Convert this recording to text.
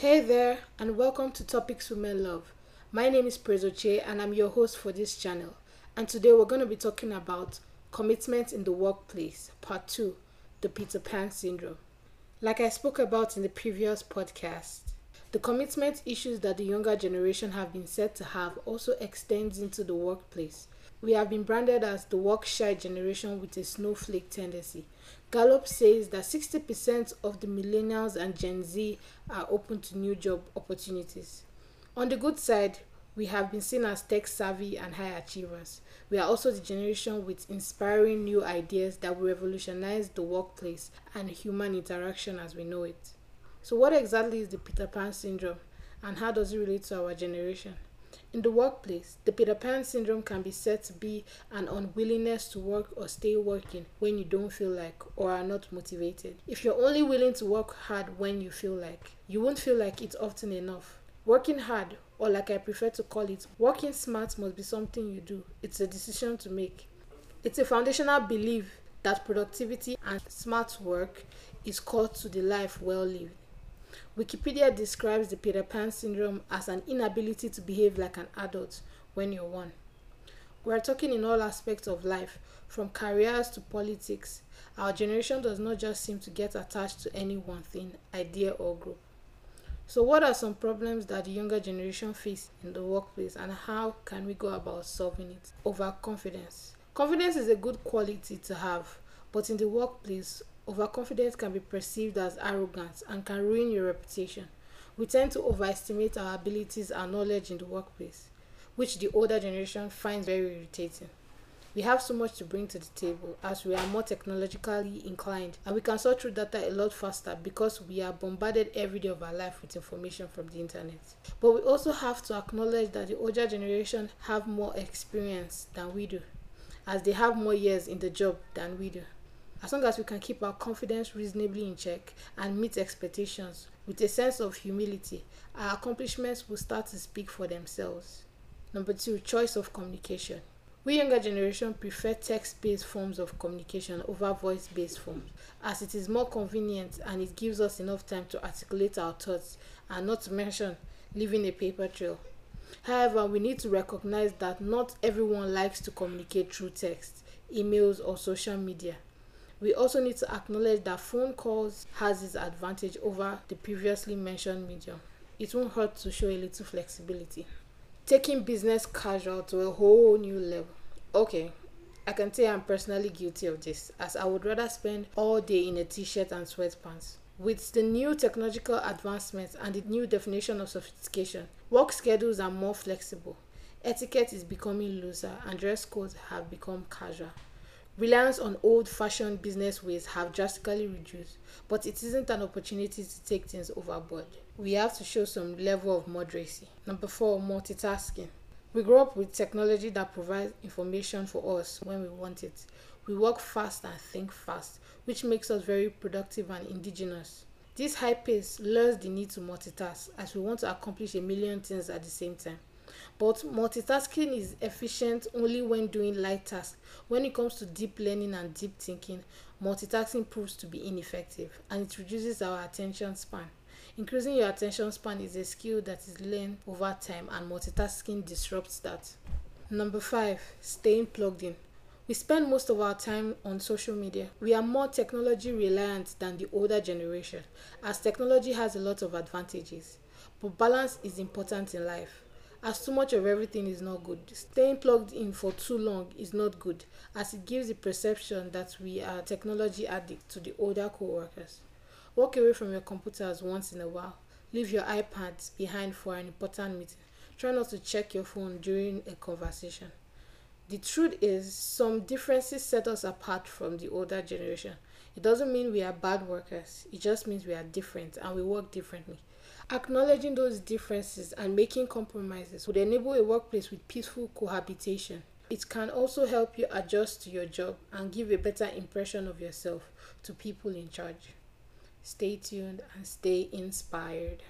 Hey there, and welcome to Topics Women Love. My name is Prezoche, and I'm your host for this channel. And today we're going to be talking about commitment in the workplace, part 2 the Peter Pan syndrome. Like I spoke about in the previous podcast, the commitment issues that the younger generation have been said to have also extends into the workplace. We have been branded as the work shy generation with a snowflake tendency. Gallup says that 60% of the millennials and Gen Z are open to new job opportunities. On the good side, we have been seen as tech savvy and high achievers. We are also the generation with inspiring new ideas that will revolutionize the workplace and human interaction as we know it. So, what exactly is the Peter Pan syndrome and how does it relate to our generation? In the workplace, the Peter Pan syndrome can be said to be an unwillingness to work or stay working when you don't feel like or are not motivated. If you're only willing to work hard when you feel like, you won't feel like it's often enough. Working hard, or like I prefer to call it, working smart must be something you do. It's a decision to make. It's a foundational belief that productivity and smart work is core to the life well lived. Wikipedia describes the Peter Pan syndrome as an inability to behave like an adult when you're one. We're talking in all aspects of life, from careers to politics. Our generation does not just seem to get attached to any one thing, idea, or group. So, what are some problems that the younger generation face in the workplace, and how can we go about solving it? Overconfidence. Confidence is a good quality to have, but in the workplace, Overconfidence can be perceived as arrogance and can ruin your reputation. We tend to overestimate our abilities and knowledge in the workplace, which the older generation finds very irritating. We have so much to bring to the table as we are more technologically inclined and we can sort through data a lot faster because we are bombarded every day of our life with information from the internet. But we also have to acknowledge that the older generation have more experience than we do, as they have more years in the job than we do. As long as we can keep our confidence reasonably in check and meet expectations with a sense of humility, our accomplishments will start to speak for themselves. Number two, choice of communication. We younger generation prefer text-based forms of communication over voice-based forms as it is more convenient and it gives us enough time to articulate our thoughts and not to mention leaving a paper trail. However, we need to recognize that not everyone likes to communicate through text, emails or social media. We also need to acknowledge that phone calls has its advantage over the previously mentioned medium. It won't hurt to show a little flexibility. Taking business casual to a whole new level. Okay, I can say I'm personally guilty of this, as I would rather spend all day in a t shirt and sweatpants. With the new technological advancements and the new definition of sophistication, work schedules are more flexible. Etiquette is becoming looser and dress codes have become casual. Reliance on old fashioned business ways have drastically reduced, but it isn't an opportunity to take things overboard. We have to show some level of moderacy. Number four, multitasking. We grow up with technology that provides information for us when we want it. We work fast and think fast, which makes us very productive and indigenous. This high pace lures the need to multitask as we want to accomplish a million things at the same time. But multitasking is efficient only when doing light tasks. When it comes to deep learning and deep thinking, multitasking proves to be ineffective and it reduces our attention span. Increasing your attention span is a skill that is learned over time and multitasking disrupts that. Number five, staying plugged in. We spend most of our time on social media. We are more technology reliant than the older generation, as technology has a lot of advantages. But balance is important in life as too much of everything is not good. Staying plugged in for too long is not good, as it gives the perception that we are technology addicts to the older co workers. Walk away from your computers once in a while. Leave your iPads behind for an important meeting. Try not to check your phone during a conversation. The truth is, some differences set us apart from the older generation. It doesn't mean we are bad workers, it just means we are different and we work differently. Acknowledging those differences and making compromises would enable a workplace with peaceful cohabitation. It can also help you adjust to your job and give a better impression of yourself to people in charge. Stay tuned and stay inspired.